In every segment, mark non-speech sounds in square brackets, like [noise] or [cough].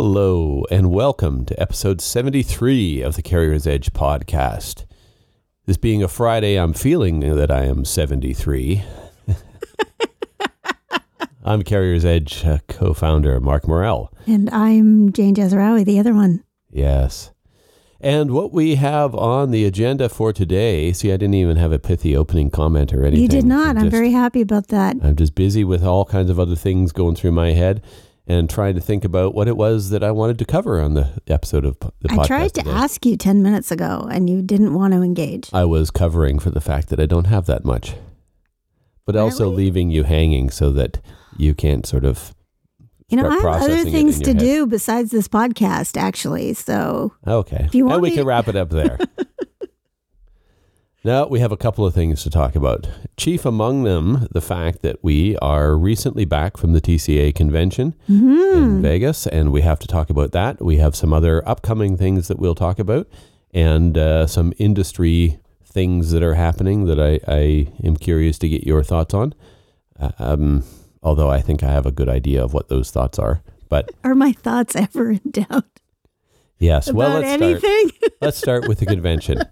Hello, and welcome to episode 73 of the Carrier's Edge podcast. This being a Friday, I'm feeling that I am 73. [laughs] I'm Carrier's Edge uh, co founder Mark Murrell. And I'm Jane Jazrawy, the other one. Yes. And what we have on the agenda for today, see, I didn't even have a pithy opening comment or anything. You did not. I'm, just- very happy about that. I'm just busy with all kinds of other things going through my head and trying to think about what it was that I wanted to cover on the episode of the podcast. I tried to today. ask you 10 minutes ago and you didn't want to engage. I was covering for the fact that I don't have that much, but also leaving you hanging so that you can't sort of. You know, I have other things to head. do besides this podcast, actually. So, Okay, If you want and we me- can wrap it up there. [laughs] now we have a couple of things to talk about. Chief among them, the fact that we are recently back from the TCA convention mhm. in Vegas, and we have to talk about that. We have some other upcoming things that we'll talk about, and uh, some industry things that are happening that I, I am curious to get your thoughts on. Uh, Um, although I think I have a good idea of what those thoughts are. But are my thoughts ever in doubt yes, well, let's start. anything? [laughs] Let's start with the convention.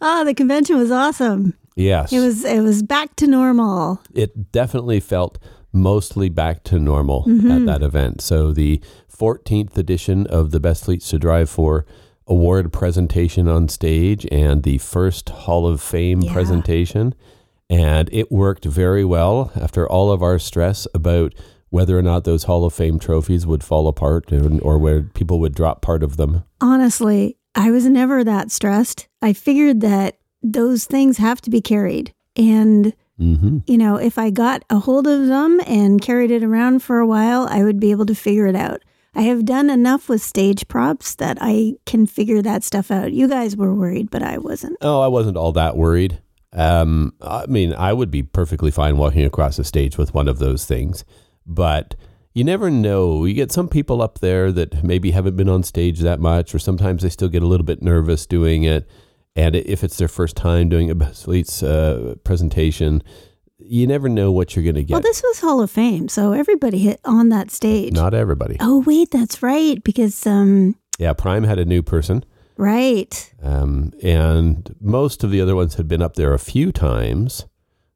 oh, the convention was awesome. Yes, It was it was back to normal. it definitely felt mostly back to normal Mm-hmm. at that event. So the 14th edition of the Best Fleets to Drive for award presentation on stage and the first Hall of Fame Yeah. presentation. And it worked very well after all of our stress about whether or not those Hall of Fame trophies would fall apart or, or where people would drop part of them. Honestly, I was never that stressed. I figured that those things have to be carried. And hmm you know, if I got a hold of them and carried it around for a while, I would be able to figure it out. I have done enough with stage props that I can figure that stuff out. You guys were worried, but I wasn't. Oh, I wasn't all that worried. Um, I mean, I would be perfectly fine walking across the stage with one of those things, but you never know. You get some people up there that maybe haven't been on stage that much, or sometimes they still get a little bit nervous doing it. And if it's their first time doing a Best Fleets uh, presentation, you never know what you're going to get. Well, this was Hall of Fame, so everybody hit on that stage. Not everybody. Oh, wait, that's right. Because, um, Yeah, Prime had a new person. right. Um, and most of the other ones had been up there a few times,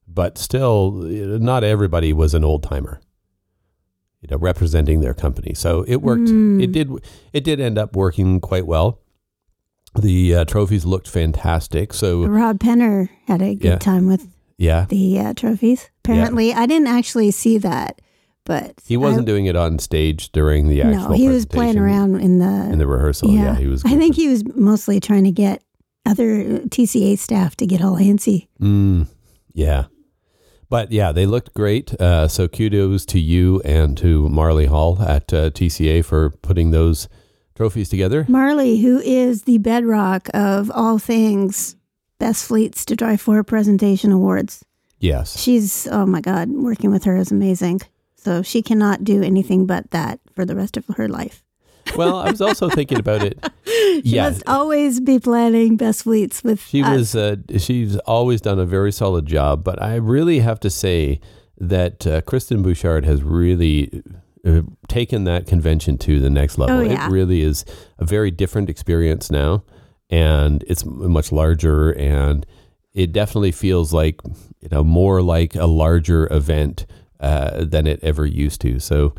but still, not everybody was an old timer. You know, representing their company, so it worked. Mm. It did. It did end up working quite well. The uh, trophies looked fantastic. So Rob Penner had a good Yeah. time with yeah, the uh, trophies. Apparently, I didn't actually see that, but he wasn't doing it on stage during the I, actual. no, he was playing around in the in the rehearsal. Yeah, he was. I think he was mostly trying to get other TCA staff to get all antsy. Mm, yeah. But yeah, they looked great. Uh, so kudos to you and to Marley Hall at uh, TCA for putting those trophies together. Marley, who is the bedrock of all things Best Fleets to Drive For Presentation Awards. Yes. She's, oh my God, working with her is amazing. So she cannot do anything but that for the rest of her life. Well, I was also thinking about it. [laughs] She Yeah. must always be planning Best Fleets with She us. was. Uh, she's always done a very solid job, but I really have to say that uh, Kristen Bouchard has really uh, taken that convention to the next level. Oh, yeah. It really is a very different experience now, and it's much larger, and it definitely feels like you know more like a larger event uh, than it ever used to. So.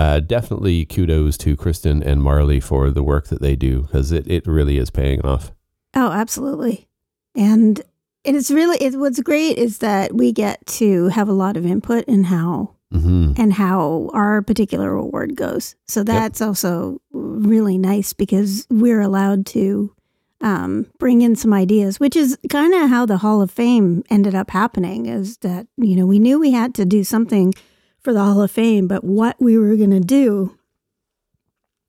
Uh, definitely kudos to Kristen and Marley for the work that they do because it, it really is paying off. Oh, absolutely. And and it's really it, what's great is that we get to have a lot of input in how hmm and how our particular award goes. So that's also really nice because we're allowed to um, bring in some ideas, which is kind of how the Hall of Fame ended up happening. Is that you know we knew we had to do something for the Hall of Fame, but what we were going to do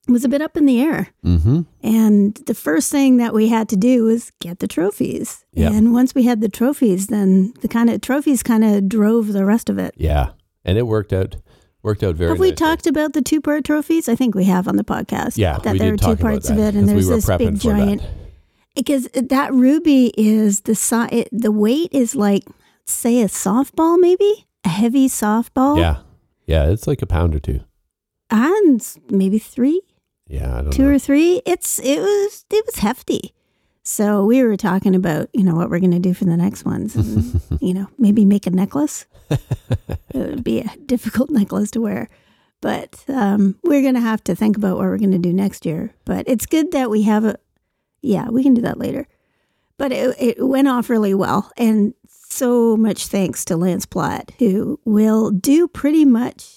was a bit up in the air. hmm And the first thing that we had to do was get the trophies. Yeah. And once we had the trophies, then the kind of trophies kind of drove the rest of it. Yeah, and it worked out. Worked out very. Well. Have we nicely. talked about the two part trophies? I think we have on the podcast. Yeah, that there are two parts about of it, and there's we this big for that. giant. because that ruby is the si- it, the weight is like say a softball maybe heavy softball Yeah. Yeah. It's like a pound or two. and maybe three Yeah. I don't two know. or three it's it was it was hefty so we were talking about you know what we're going to do for the next ones and, [laughs] you know maybe make a necklace it would be a difficult [laughs] necklace to wear but um, we're going to have to think about what we're going to do next year but it's good that we have a yeah we can do that later but it, it went off really well and so much thanks to lance platt who will do pretty much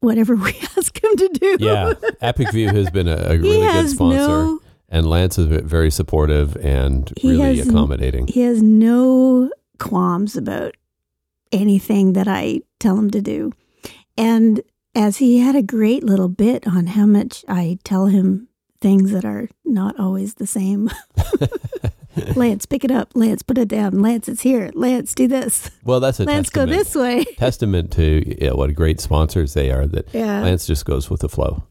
whatever [laughs] we ask him to do yeah. EpicVue has been a, a [laughs] really good sponsor. no and Lance is very supportive and really has- accommodating. he has no qualms about anything that I tell him to do. And as he had a great little bit on how much I tell him things that are not always the same. [laughs] Lance, pick it up. Lance, put it down. Lance, it's here. Lance, do this. Well, that's a Lance, go this way. [laughs] testament to yeah, what great sponsors they are that Yeah. Lance just goes with the flow.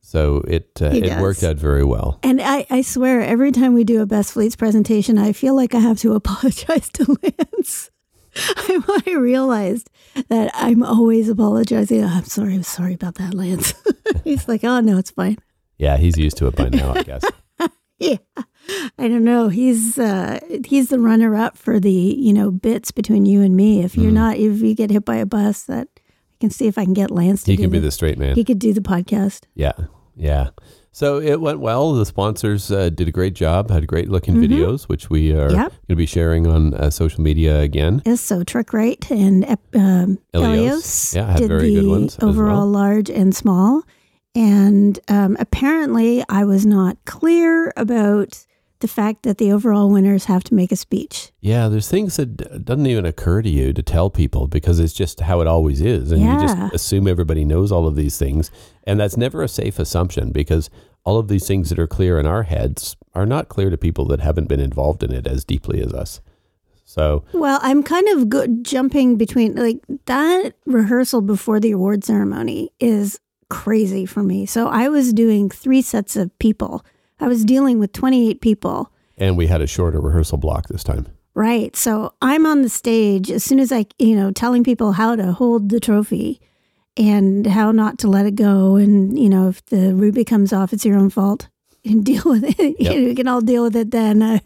So it uh, it does. worked out very well. And I, I swear, every time we do a Best Fleets presentation, I feel like I have to [laughs] apologize to Lance. I, I realized that I'm always apologizing. "Oh, I'm sorry. I'm sorry about that, Lance. He's like, oh, no, it's fine. Yeah, he's used to it by now, I [laughs] guess. Yeah. I don't know. He's uh, he's the runner up for the you know bits between you and me. If you're Mhm. not, if you get hit by a bus, that I can see if I can get Lance to He can be the- straight man. He could do the podcast. Yeah, yeah. So it went well. The sponsors uh, did a great job. Had great looking Mhm. videos, which we are Yep. going to be sharing on uh, social media again. Yes, so Truck Right and um, Elios. Elios Yeah, had did very the good ones overall well. large and small. And um, apparently, I was not clear about the fact that the overall winners have to make a speech. Yeah, there's things that d- doesn't even occur to you to tell people because it's just how it always is, and you just assume everybody knows all of these things, and that's never a safe assumption because all of these things that are clear in our heads are not clear to people that haven't been involved in it as deeply as us. So Well, I'm kind of go- jumping between like that rehearsal before the award ceremony is crazy for me. So I was doing three sets of people. I was dealing with 28 people. and we had a shorter rehearsal block this time. Right. So I'm on the stage as soon as I, you know, telling people how to hold the trophy and how not to let it go. And, you know, if the ruby comes off, it's your own fault and [laughs] deal with it. Yep. we can all deal with it then. Uh,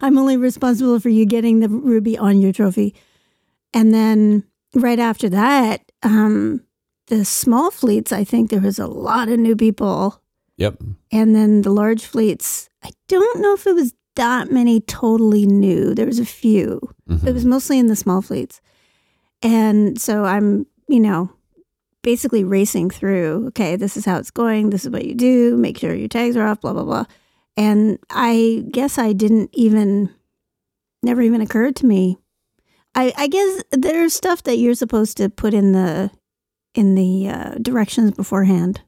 I'm only responsible for you getting the ruby on your trophy. And then right after that, um, the small fleets, I think there was a lot of new people Yep. and then the large fleets, I don't know if it was that many totally new. There was a few. Mhm. It was mostly in the small fleets. And so I'm, you know, basically racing through, okay, this is how it's going. This is what you do. Make sure your tags are off, blah, blah, blah. And I guess I didn't even, never even occurred to me. I, I guess there's stuff that you're supposed to put in the, in the uh, directions beforehand.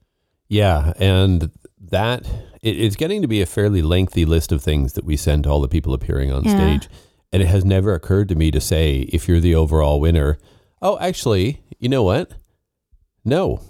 Yeah, and that it, it's getting to be a fairly lengthy list of things that we send to all the people appearing on Yeah. stage, and it has never occurred to me to say if you're the overall winner. Oh, actually, you know what? No,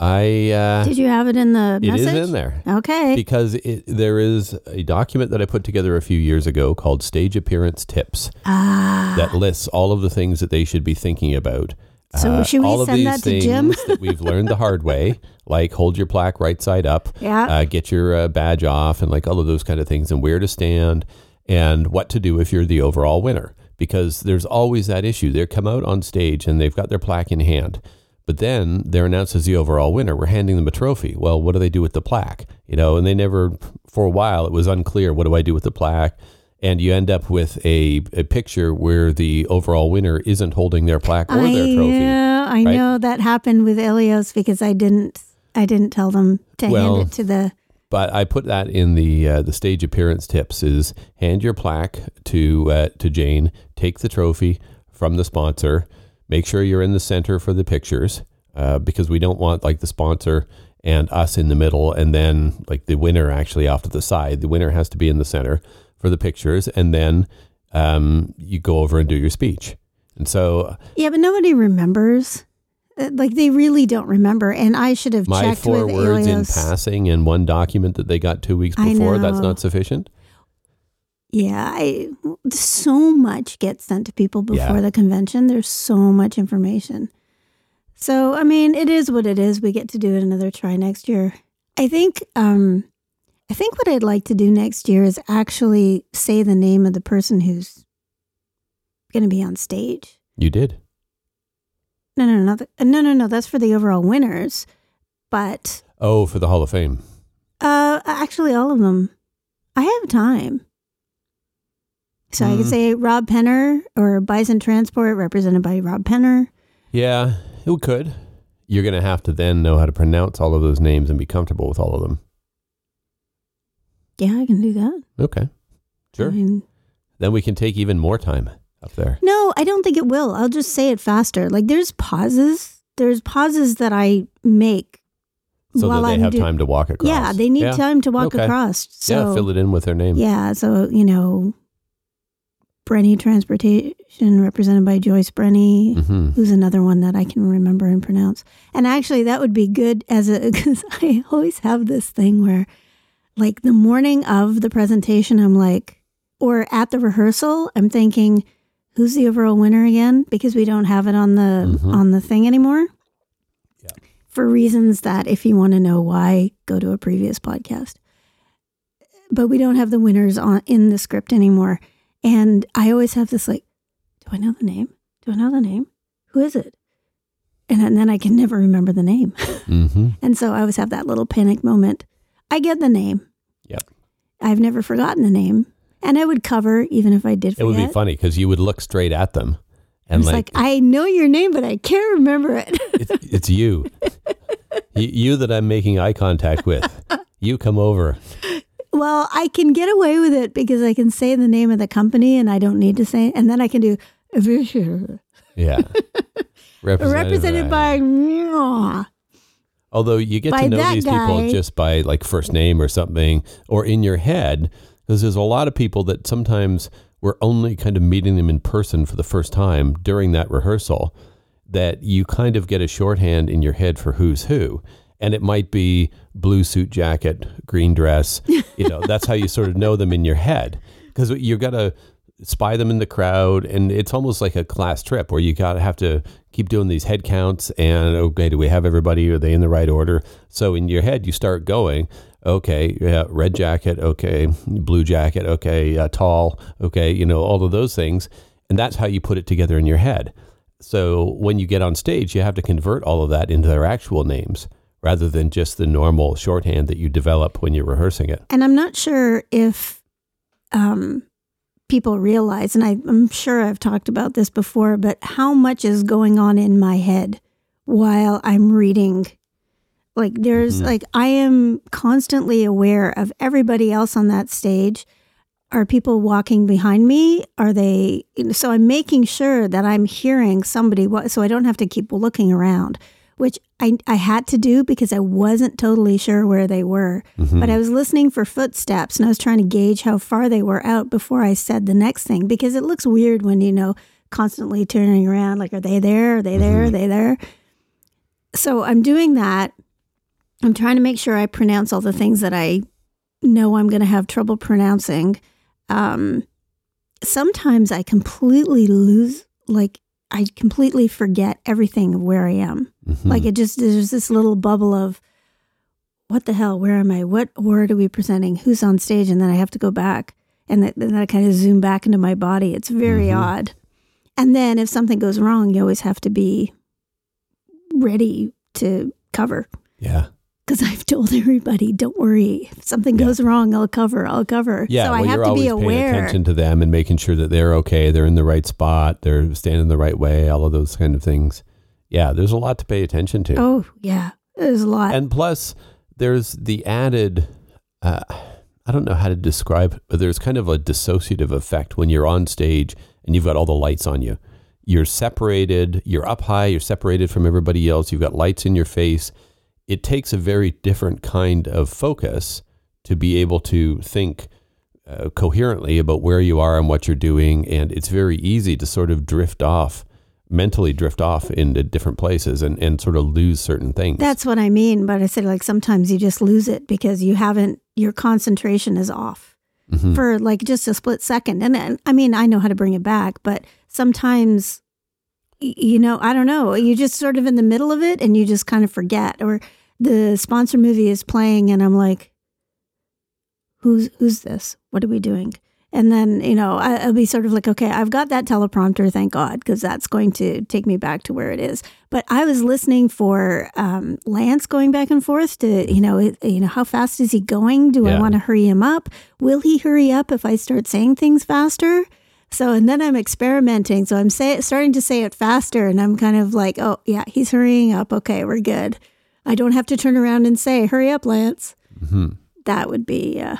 I. Uh, Did you have it in the it message? is in there Okay. because it, there is a document that I put together a few years ago called Stage Appearance Tips ah. that lists all of the things that they should be thinking about. Uh, So should we all of send these that to things Jim? that we've learned the hard way, like hold your plaque right side up, yeah. uh, get your uh, badge off and like all of those kind of things and where to stand and what to do if you're the overall winner because there's always that issue. They come out on stage and they've got their plaque in hand but then they're announced as the overall winner. We're handing them a trophy. Well what do they do with the plaque? You know and they never for a while it was unclear what do i do with the plaque and you end up with a, a picture where the overall winner isn't holding their plaque or I their trophy know, I right? know that happened with Elios because I didn't I didn't tell them to Well, hand it to the but I put that in the uh, the stage appearance tips is hand your plaque to uh, to Jane, take the trophy from the sponsor, make sure you're in the center for the pictures uh, because we don't want like the sponsor and us in the middle and then like the winner actually off to the side. The winner has to be in the center for the pictures and then um, you go over and do your speech. And so Yeah, but nobody remembers. Uh, Like they really don't remember and I should have my checked four with words in passing and one document that they got two weeks before, that's not sufficient. Yeah, I so much gets sent to people before Yeah. the convention. There's so much information. So, I mean, it is what it is. We get to do it another try next year. I think um I think what I'd like to do next year is actually say the name of the person who's going to be on stage. You did. No, no, no, the, no, no, no. That's for the overall winners. But Oh, for the Hall of Fame. uh, actually, all of them. I have time, so I could Hmm. say Rob Penner or Bison Transport, represented by Rob Penner. Yeah, it could. You're going to have to then know how to pronounce all of those names and be comfortable with all of them. Yeah, I can do that. Okay. I Sure. mean, Then we can take even more time up there. no, I don't think it will. I'll just say it faster. Like there's pauses. There's pauses that I make So while that they I'm have do- time to walk across. Yeah, they need Yeah. time to walk Okay. across. So yeah, fill it in with their name. Yeah, so you know, Brenny Transportation, represented by Joyce Brenny, hmm who's another one that I can remember and pronounce. And actually, that would be good as a [laughs] because I always have this thing where, like, the morning of the presentation, I'm like, or at the rehearsal, I'm thinking, who's the overall winner again? Because we don't have it on the Mhm. on the thing anymore. Yeah. For reasons that, if you want to know why, go to a previous podcast. But we don't have the winners on in the script anymore. And I always have this like, do I know the name? Do I know the name? Who is it? And, and then I can never remember the name. [laughs] hmm And so I always have that little panic moment. I get the name. Yep. I've never forgotten the name. And I would cover even if I did It would be funny because you would look straight at them and It's like, like, I know your name, but I can't remember it. [laughs] it's, it's you. [laughs] you. You that I'm making eye contact with. [laughs] You come over. well, I can get away with it because I can say the name of the company and I don't need to say it. And then I can do Yeah. represented by Although you get by to know these people just by like first name or something or in your head, because there's a lot of people that sometimes we're only kind of meeting them in person for the first time during that rehearsal, that you kind of get a shorthand in your head for who's who. And it might be blue suit jacket, green dress. You know, that's how you sort of know them in your head. Because you've got to spy them in the crowd. And it's almost like a class trip where you got to have to keep doing these head counts. And okay, do we have everybody? Are they in the right order? So in your head, you start going, okay, yeah, red jacket, okay, blue jacket, okay, uh, tall, okay, you know, all of those things. And that's how you put it together in your head. So when you get on stage, you have to convert all of that into their actual names rather than just the normal shorthand that you develop when you're rehearsing it. And I'm not sure if um, people realize, and I, I'm sure I've talked about this before, but how much is going on in my head while I'm reading. Like, there's Mhm. like, I am constantly aware of everybody else on that stage. Are people walking behind me? Are they? So I'm making sure that I'm hearing somebody, so I don't have to keep looking around, which I, I had to do because I wasn't totally sure where they were. Mhm. But I was listening for footsteps and I was trying to gauge how far they were out before I said the next thing because it looks weird when you know constantly turning around like are they there? Are they there? Are Mhm. they there? So I'm doing that. I'm trying to make sure I pronounce all the things that I know I'm going to have trouble pronouncing. Um, sometimes I completely lose, like, I completely forget everything of where I am. Mhm. Like it just there's this little bubble of what the hell? Where am I? What word are we presenting? Who's on stage? And then I have to go back, and then then I kind of zoom back into my body. It's very Mhm. odd. And then if something goes wrong, you always have to be ready to cover yeah. because I've told everybody, don't worry. If something Yeah. goes wrong, I'll cover. I'll cover. Yeah, so well, I have to be aware. attention to them and making sure that they're okay, they're in the right spot, they're standing the right way, all of those kind of things. Yeah, there's a lot to pay attention to. Oh yeah, there's a lot. And plus, there's the added, uh, I don't know how to describe, but there's kind of a dissociative effect when you're on stage and you've got all the lights on you. You're separated, you're up high, you're separated from everybody else, you've got lights in your face. It takes a very different kind of focus to be able to think uh, coherently about where you are and what you're doing. And it's very easy to sort of drift off, mentally drift off into different places and, and sort of lose certain things. That's what I mean. But I said like sometimes you just lose it because you haven't your concentration is off. Mhm. for like just a split second. And, and I mean, I know how to bring it back, but sometimes, you know, I don't know. You just sort of in the middle of it and you just kind of forget. Or the sponsor movie is playing and I'm like, who's who's this? What are we doing? And then, you know, I, I'll be sort of like, okay, I've got that teleprompter, thank God, because that's going to take me back to where it is. But I was listening for um, Lance going back and forth to, you know, it, you know, how fast is he going? Do I want to hurry him up? Will he hurry up if I start saying things faster? So, and then I'm experimenting. So I'm say, starting to say it faster, and I'm kind of like, oh, yeah, he's hurrying up. Okay, we're good. I don't have to turn around and say, hurry up, Lance. hmm That would be, uh,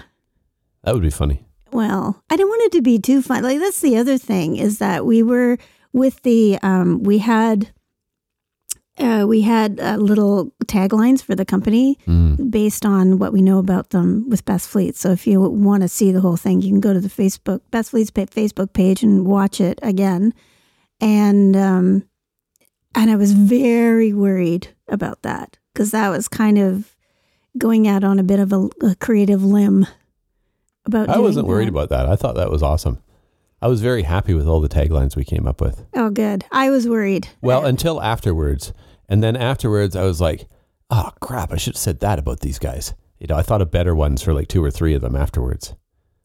That would be funny. Well, I didn't want it to be too fun. Like that's the other thing is that we were with the um we had uh we had uh, little taglines for the company Mm. based on what we know about them with Best Fleet. So if you want to see the whole thing, you can go to the Facebook Best Fleet's Facebook page and watch it again. And um and I was very worried about that because that was kind of going out on a bit of a, a creative limb about I wasn't worried about that. I thought that was awesome. I was very happy with all the taglines we came up with. Oh, good. I was worried. Well, until afterwards. And then afterwards, I was like, oh, crap, I should have said that about these guys. You know, I thought of better ones for like two or three of them afterwards.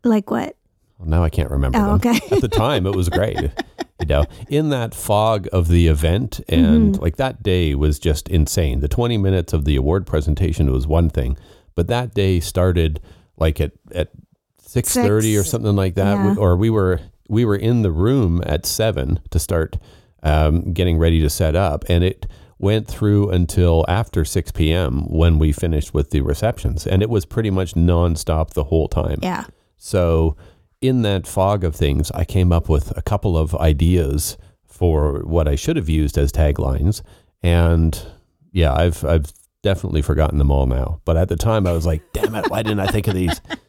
like what? Well, now I can't remember Oh, them. okay. At the time, it was great. [laughs] you know, in that fog of the event, and Mm-hmm. like that day was just insane. The 20 minutes of the award presentation was one thing, but that day started like at, at 6.30 or something like that. Yeah. Or we were, we were in the room at seven to start um, getting ready to set up. And it went through until after 6 p.m. when we finished with the receptions. And it was pretty much nonstop the whole time. Yeah. So, in that fog of things, I came up with a couple of ideas for what I should have used as taglines, and yeah, I've I've definitely forgotten them all now. But at the time, I was like, "Damn it! Why didn't I think of these?" [laughs]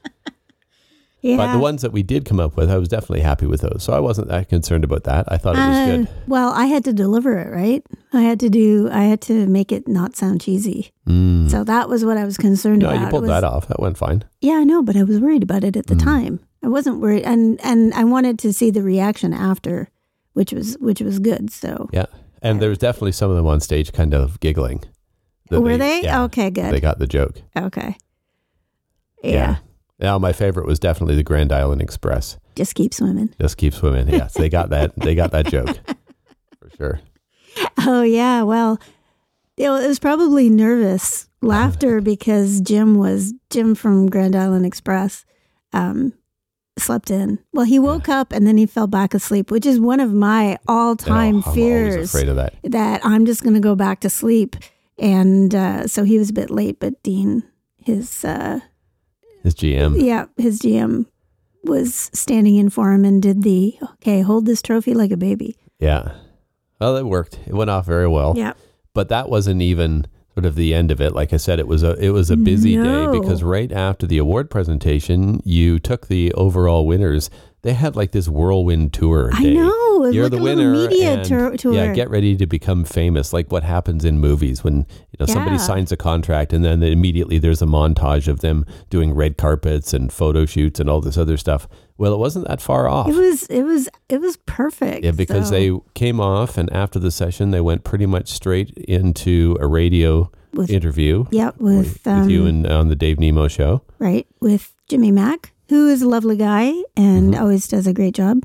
Yeah. But the ones that we did come up with, I was definitely happy with those. So I wasn't that concerned about that. I thought it was Uh, good. Well, I had to deliver it, right? I had to do, I had to make it not sound cheesy. Mm. So that was what I was concerned No, about. you pulled was- that off. That went fine. Yeah, I know, but I was worried about it at the Mm. time. I wasn't worried, and and I wanted to see the reaction after, which was which was good. So Yeah, and there was definitely some of them on stage kind of giggling. were they? Yeah, okay, good. They got the joke. okay. Yeah. Now my favorite was definitely the Grand Island Express. Just keep swimming. Just keep swimming. Yes, they got that. They got that joke [laughs] for sure. Oh yeah, well, it was probably nervous laughter [laughs] because Jim was Jim from Grand Island Express. Um, slept in. Well, he woke up and then he fell back asleep, which is one of my all-time I'm fears. afraid of that. that I'm just going to go back to sleep. And uh, so he was a bit late, but Dean, his uh, His GM. yeah, his GM was standing in for him and did the okay, hold this trophy like a baby. Yeah. Well, it worked. It went off very well. Yeah. But that wasn't even sort of the end of it. Like I said, it was a it was a busy No. day because right after the award presentation, you took the overall winners. They had like this whirlwind tour. I know. You're looked the a winner. Media and, tour. tour. Yeah, get ready to become famous, like what happens in movies when you know somebody signs a contract and then immediately there's a montage of them doing red carpets and photo shoots and all this other stuff. Well, it wasn't that far off. It was. It was. It was perfect. Yeah, because so- they came off, and after the session, they went pretty much straight into a radio With- interview Yep, with, with you um, and on the Dave Nemo show. right with Jimmy Mack, who is a lovely guy and Mhm. always does a great job.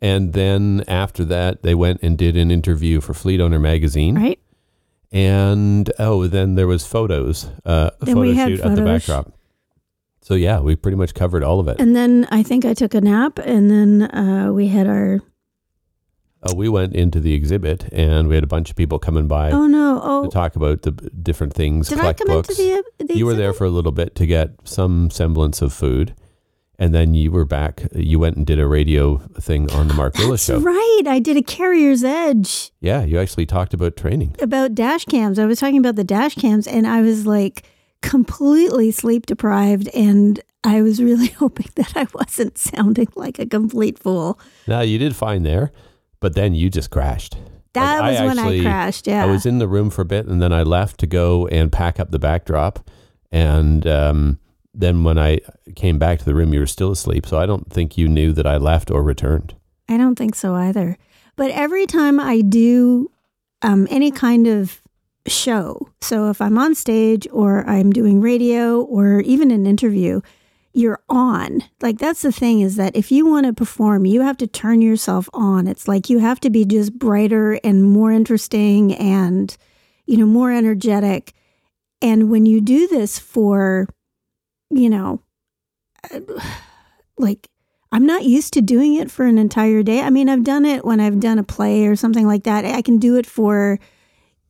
And then after that, they went and did an interview for Fleet Owner magazine. Right. And oh, then there was photos, uh, a Then photo shoot at the backdrop. So yeah, we pretty much covered all of it. And then I think I took a nap, and then uh, we had our. Uh, we went into the exhibit, and we had a bunch of people coming by Oh no! Oh, to Oh, talk about the different things. did I collect come books. into the? the you were there for a little bit to get some semblance of food, and then you were back. You went and did a radio thing on the Mark Willis That's show. right. I did a carrier's edge Yeah, you actually talked about training. about dash cams. I was talking about the dash cams, and I was like completely sleep deprived, and I was really [laughs] hoping that I wasn't sounding like a complete fool. Now you did fine there, but then you just crashed. That Like, was when I crashed. Yeah. I was in the room for a bit, and then I left to go and pack up the backdrop, and um, then when I came back to the room, you were still asleep. So I don't think you knew that I left or returned. I don't think so either. But every time I do um, any kind of show, so if I'm on stage or I'm doing radio or even an interview, you're on. Like that's the thing is that if you want to perform, you have to turn yourself on. It's like you have to be just brighter and more interesting and you know, more energetic. And when you do this for you know, [sighs] like I'm not used to doing it for an entire day. I mean, I've done it when I've done a play or something like that. I can do it for,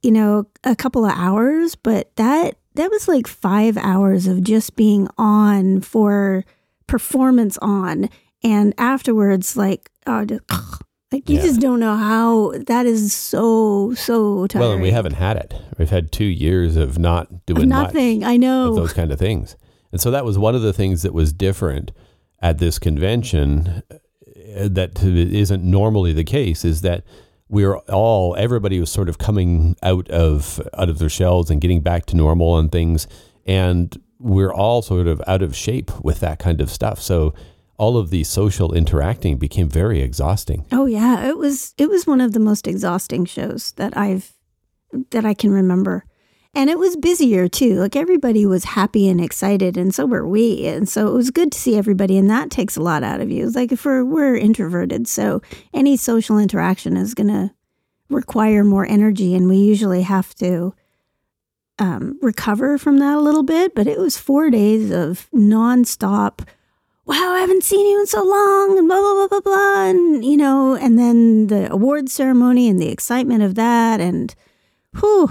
you know, a couple of hours, but that that was like 5 hours of just being on for performance on and afterwards like oh just, [sighs] like you Yeah. just don't know how that is so so tiring. Well, and we haven't had it. We've had two years of not doing nothing. I know. those kind of things. And so that was one of the things that was different at this convention uh, that isn't normally the case is that we were all everybody was sort of coming out of out of their shells and getting back to normal and things and we're all sort of out of shape with that kind of stuff. So all of the social interacting became very exhausting. Oh yeah, it was it was one of the most exhausting shows that I've that I can remember. And it was busier too. Like everybody was happy and excited and so were we. And so it was good to see everybody and that takes a lot out of you. It's like if we're introverted, so any social interaction is going to require more energy and we usually have to um, recover from that a little bit, but it was 4 days of nonstop wow, I haven't seen you in so long, and blah, blah, blah, blah, blah. And, you know, and then the award ceremony and the excitement of that. And, whew,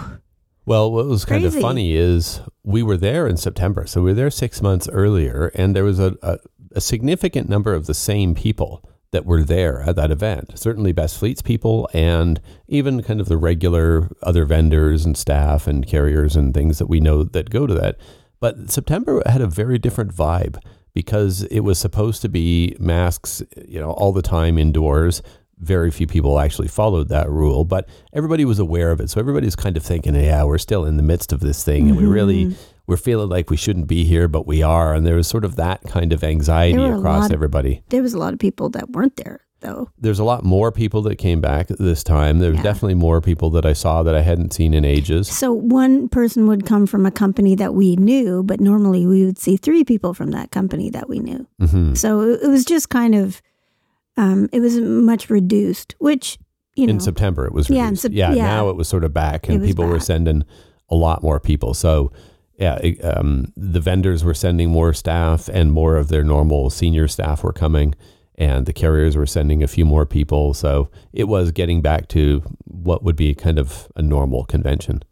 Well, what was kind Crazy. of funny is we were there in September. So we were there six months earlier, and there was a, a, a significant number of the same people that were there at that event. Certainly Best Fleets people, and even kind of the regular other vendors and staff and carriers and things that we know that go to that. But September had a very different vibe because it was supposed to be masks, you know, all the time indoors. Very few people actually followed that rule, but everybody was aware of it. So everybody's kind of thinking, yeah, we're still in the midst of this thing and we really we're feeling like we shouldn't be here, but we are. And there was sort of that kind of anxiety There were a across of- everybody. there was a lot of people that weren't there, though. There's a lot more people that came back this time. There's Yeah. definitely more people that I saw that I hadn't seen in ages. So one person would come from a company that we knew, but normally we would see three people from that company that we knew. hmm So it was just kind of, um, it was much reduced, which, you know, in September it was Yeah, in. Sep- yeah, yeah. now it was sort of back and people were sending a lot more people. So yeah, it, um, the vendors were sending more staff and more of their normal senior staff were coming and the carriers were sending a few more people. So it was getting back to what would be kind of a normal convention.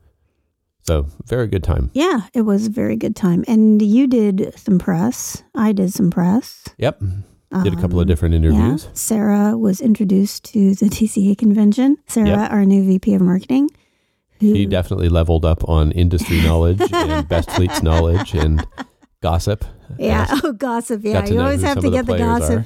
So very good time. yeah, it was a very good time. And you did some press. I did some press. Yep. Did a couple of Um, different interviews. Yeah. Sarah was introduced to the [laughs] TCA convention. Sarah, Yep. our new VP of marketing. Who, He definitely leveled up on industry knowledge [laughs] and best fleets knowledge and gossip. yeah, [laughs] oh gossip. Yeah, you always have to of the get the, gossip. are.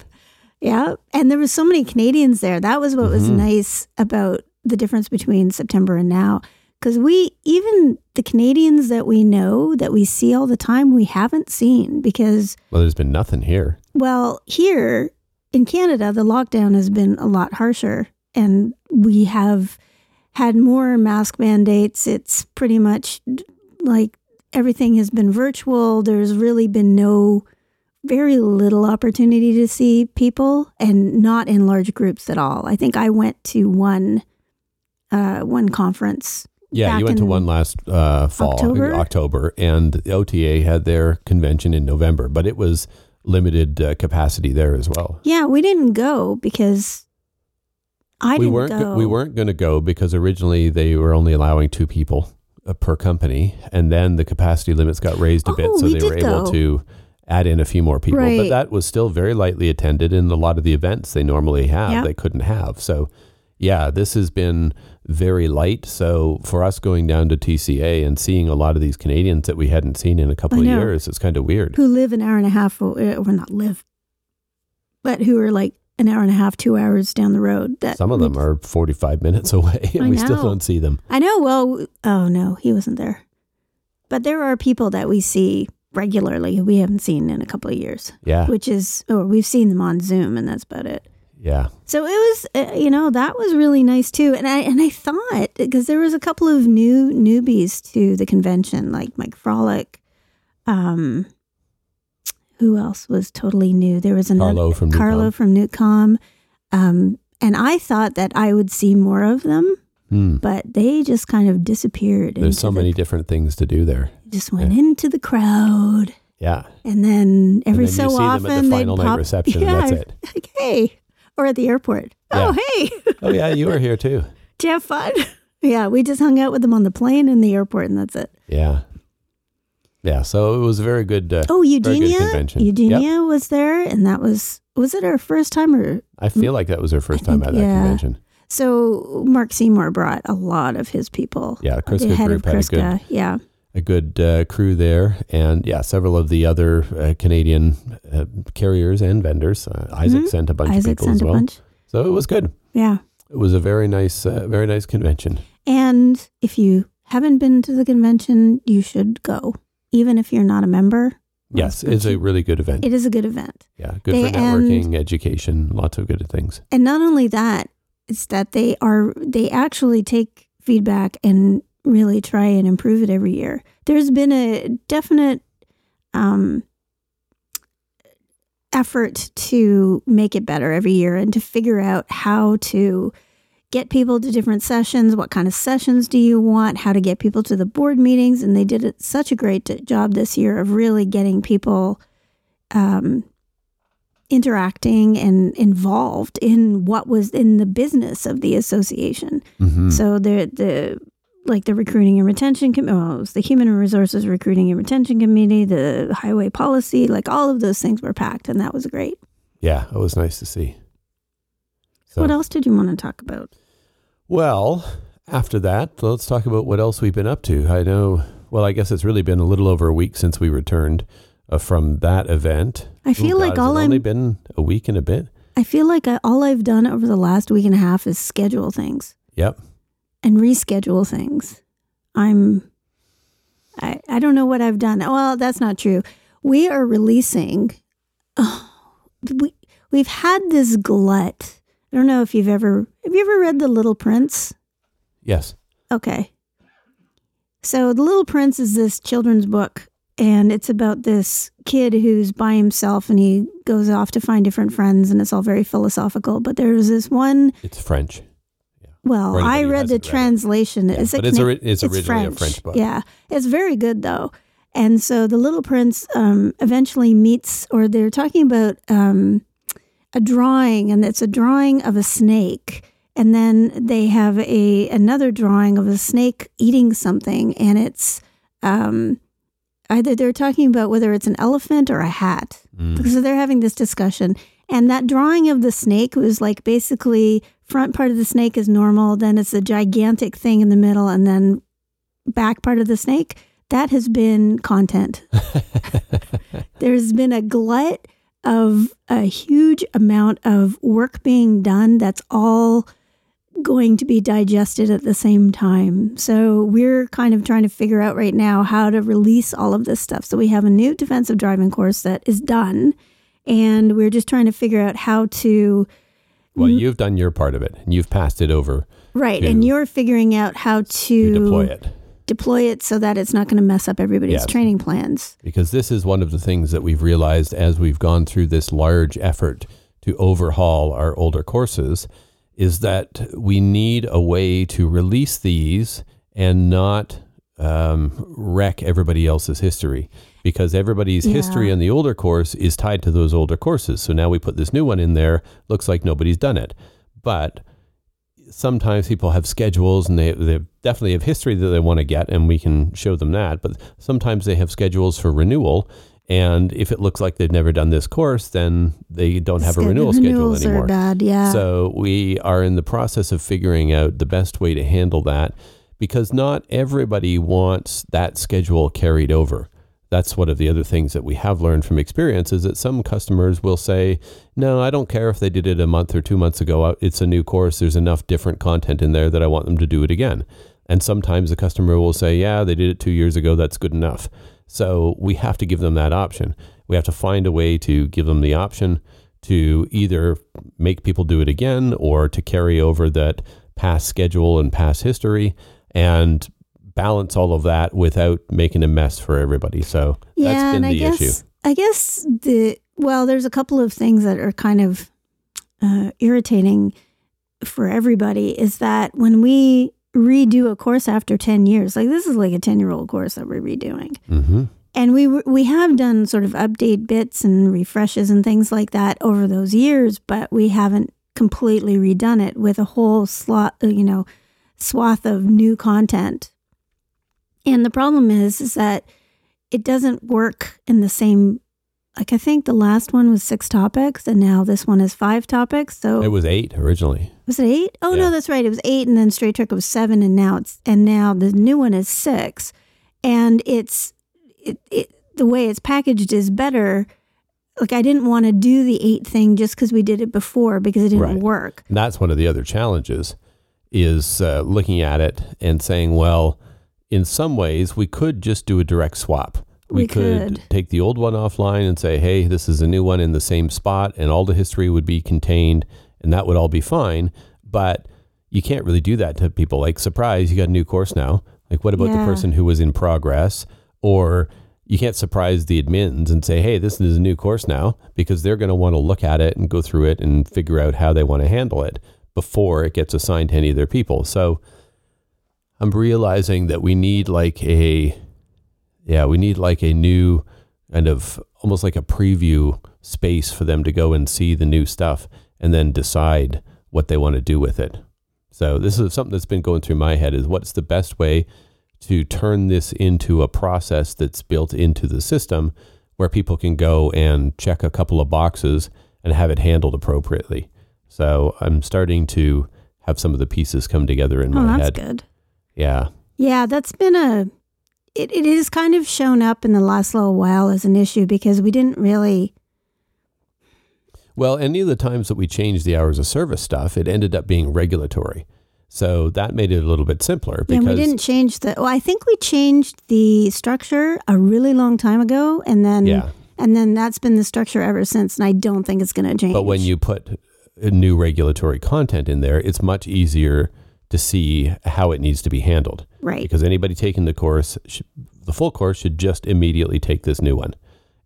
Yeah, and there was so many Canadians there. That was what was Mhm. nice about the difference between September and now. Because we, even the Canadians that we know, that we see all the time, we haven't seen because Well, there's been nothing here. Well, here in Canada, the lockdown has been a lot harsher, and we have had more mask mandates. It's pretty much like everything has been virtual. There's really been no, very little opportunity to see people, and not in large groups at all. I think I went to one, uh, one conference. Yeah, you went to one last uh, fall, October? October, and the OTA had their convention in November, but it was limited uh, capacity there as well. Yeah, we didn't go because I we didn't weren't go. we weren't going to go because originally they were only allowing two people uh, per company, and then the capacity limits got raised a bit, Oh, so we they were able go. to add in a few more people. But that was still very lightly attended, and a lot of the events they normally have they couldn't have. So, yeah, this has been very light. So for us going down to TCA and seeing a lot of these Canadians that we hadn't seen in a couple I of know. years, it's kind of weird. who live an hour and a half, or, or eh, not live, but who are like an hour and a half, two hours down the road. That Some of them are 45 minutes [laughs] away, and we still don't see them. I know. Well, oh no, he wasn't there. But there are people that we see regularly. We haven't seen in a couple of years, Yeah. which is, or we've seen them on Zoom, and that's about it. Yeah. So it was, uh, you know, that was really nice too. And I and I thought because there was a couple of new newbies to the convention, like Mike Frolic. Um, who else was totally new? There was another Carlo from Carlo Newcom. from Newcom. Um, and I thought that I would see more of them, Hmm. but they just kind of disappeared. There's so the- many different things to do there. Just went into the crowd, Yeah. and then every and then so often them at the they'd final night pop. reception, [laughs] yeah, that's it. [laughs] Like, hey, or at the airport. Oh, hey. [laughs] Oh yeah, you were here too. Did you have fun? [laughs] yeah, we just hung out with them on the plane in the airport, and that's it. Yeah. Yeah. So it was a very good. Uh, Oh, good Eugenia, convention. Eugenia was there, and that was was it our first time or I feel like that was her first time think- at that yeah. convention. so? Mark Seymour brought a lot of his people. Yeah, the Kriska head Group of had a good Kriska, yeah, a good uh, crew there, and yeah, several of the other uh, Canadian uh, carriers and vendors. Uh, Isaac Mhm. sent a bunch Isaac of people sent as a well, bunch. so it was good. Yeah, It was a very nice, uh, very nice convention. and if you haven't been to the convention, you should go, even if you're not a member. Yes, it's a really good event. It is a good event. yeah, good they- for networking, education, lots of good things. And not only that, it's that they are they actually take feedback and really try and improve it every year. There's been a definite um, effort to make it better every year and to figure out how to get people to different sessions. What kind of sessions do you want? How to get people to the board meetings? And they did such a great job this year of really getting people um, interacting and involved in what was in the business of the association. hmm So the the like the recruiting and retention committee, it was the human resources recruiting and retention committee, the highway policy, like all of those things were packed, and that was great. Yeah, it was nice to see. So, What else did you want to talk about? Well, after that, let's talk about what else we've been up to. I know, well, I guess it's really been a little over a week since we returned uh, from that event. I feel Ooh, like God, all I'm, only been a week and a bit. I feel like I, all I've done over the last week and a half is schedule things Yep. And reschedule things. I'm, I, I don't know what I've done. Well, that's not true. We are releasing. Oh, we we've had this glut. I don't know if you've ever have you ever read The Little Prince? Yes. Okay. So The Little Prince is this children's book and it's about this kid who's by himself and he goes off to find different friends and it's all very philosophical, but there's this one It's French. Well, I read the translation. Yeah, It's, a but it's, ori- it's originally French. a French book. Yeah, it's very good though. And so the little prince um, eventually meets, or they're talking about um, a drawing, and it's a drawing of a snake. And then they have a another drawing of a snake eating something, and it's um, either they're talking about whether it's an elephant or a hat. Mm. So they're having this discussion. And that drawing of the snake was like basically front part of the snake is normal, then it's a gigantic thing in the middle, and then back part of the snake. That has been content. [laughs] There's been a glut of a huge amount of work being done that's all going to be digested at the same time. So we're kind of trying to figure out right now how to release all of this stuff. So we have a new defensive driving course that is done and we're just trying to figure out how to well, mm-hmm. you've done your part of it, and you've passed it over right and you're figuring out how to, to deploy it. deploy it so that it's not going to mess up everybody's Yes. training plans. because this is one of the things that we've realized as we've gone through this large effort to overhaul our older courses is that we need a way to release these and not um, wreck everybody else's history because everybody's Yeah. history on the older course is tied to those older courses. So now we put this new one in there, looks like nobody's done it. But sometimes people have schedules and they, they definitely have history that they want to get and we can show them that but sometimes they have schedules for renewal and if it looks like they've never done this course then they don't have a renewal schedule anymore bad, yeah. so we are in the process of figuring out the best way to handle that because not everybody wants that schedule carried over. That's one of the other things that we have learned from experience is that some customers will say, "No, I don't care if they did it a month or 2 months ago. It's a new course. There's enough different content in there that I want them to do it again." And sometimes the customer will say, "Yeah, they did it 2 years ago. That's good enough." So we have to give them that option. We have to find a way to give them the option to either make people do it again or to carry over that past schedule and past history and balance all of that without making a mess for everybody. So yeah, that's been and I guess issue. I guess the well, there's a couple of things that are kind of uh, irritating for everybody. Is that when we redo a course after ten years, like this is like a ten year old course that we're redoing, hmm and we we have done sort of update bits and refreshes and things like that over those years, but we haven't completely redone it with a whole slot, uh, you know, swath of new content. And the problem is, is that it doesn't work in the same. Like I think the last one was six topics, and now this one is five topics. So It was eight originally. was it eight? Oh Yeah. no, that's right. It was eight, and then Straight Truck was seven, and now it's and now the new one is six, and it's it, it the way it's packaged is better. Like I didn't want to do the eight thing just because we did it before because it didn't Right. work. And that's one of the other challenges is uh, looking at it and saying, well, in some ways we could just do a direct swap. We could. take the old one offline and say, hey, this is a new one in the same spot, and all the history would be contained, and that would all be fine. But you can't really do that to people. Like, surprise, you got a new course now. Like, what about Yeah. the person who was in progress? Or you can't surprise the admins and say, hey, this is a new course now, because they're going to want to look at it and go through it and figure out how they want to handle it before it gets assigned to any of their people. So I'm realizing that we need like a, yeah, we need like a new kind of almost like a preview space for them to go and see the new stuff and then decide what they want to do with it. So this is something that's been going through my head is what's the best way to turn this into a process that's built into the system where people can go and check a couple of boxes and have it handled appropriately. So I'm starting to have some of the pieces come together in Oh, my that's head. good. Yeah. Yeah, that's been a. It, it is kind of shown up in the last little while as an issue because we didn't really. Well, any of the times that we changed the hours of service stuff, it ended up being regulatory. So that made it a little bit simpler Yeah, because we didn't change the. Well, I think we changed the structure a really long time ago, and then Yeah. and then that's been the structure ever since. And I don't think it's going to change. But when you put new regulatory content in there, it's much easier to see how it needs to be handled. right, Because anybody taking the course, the full course, should just immediately take this new one.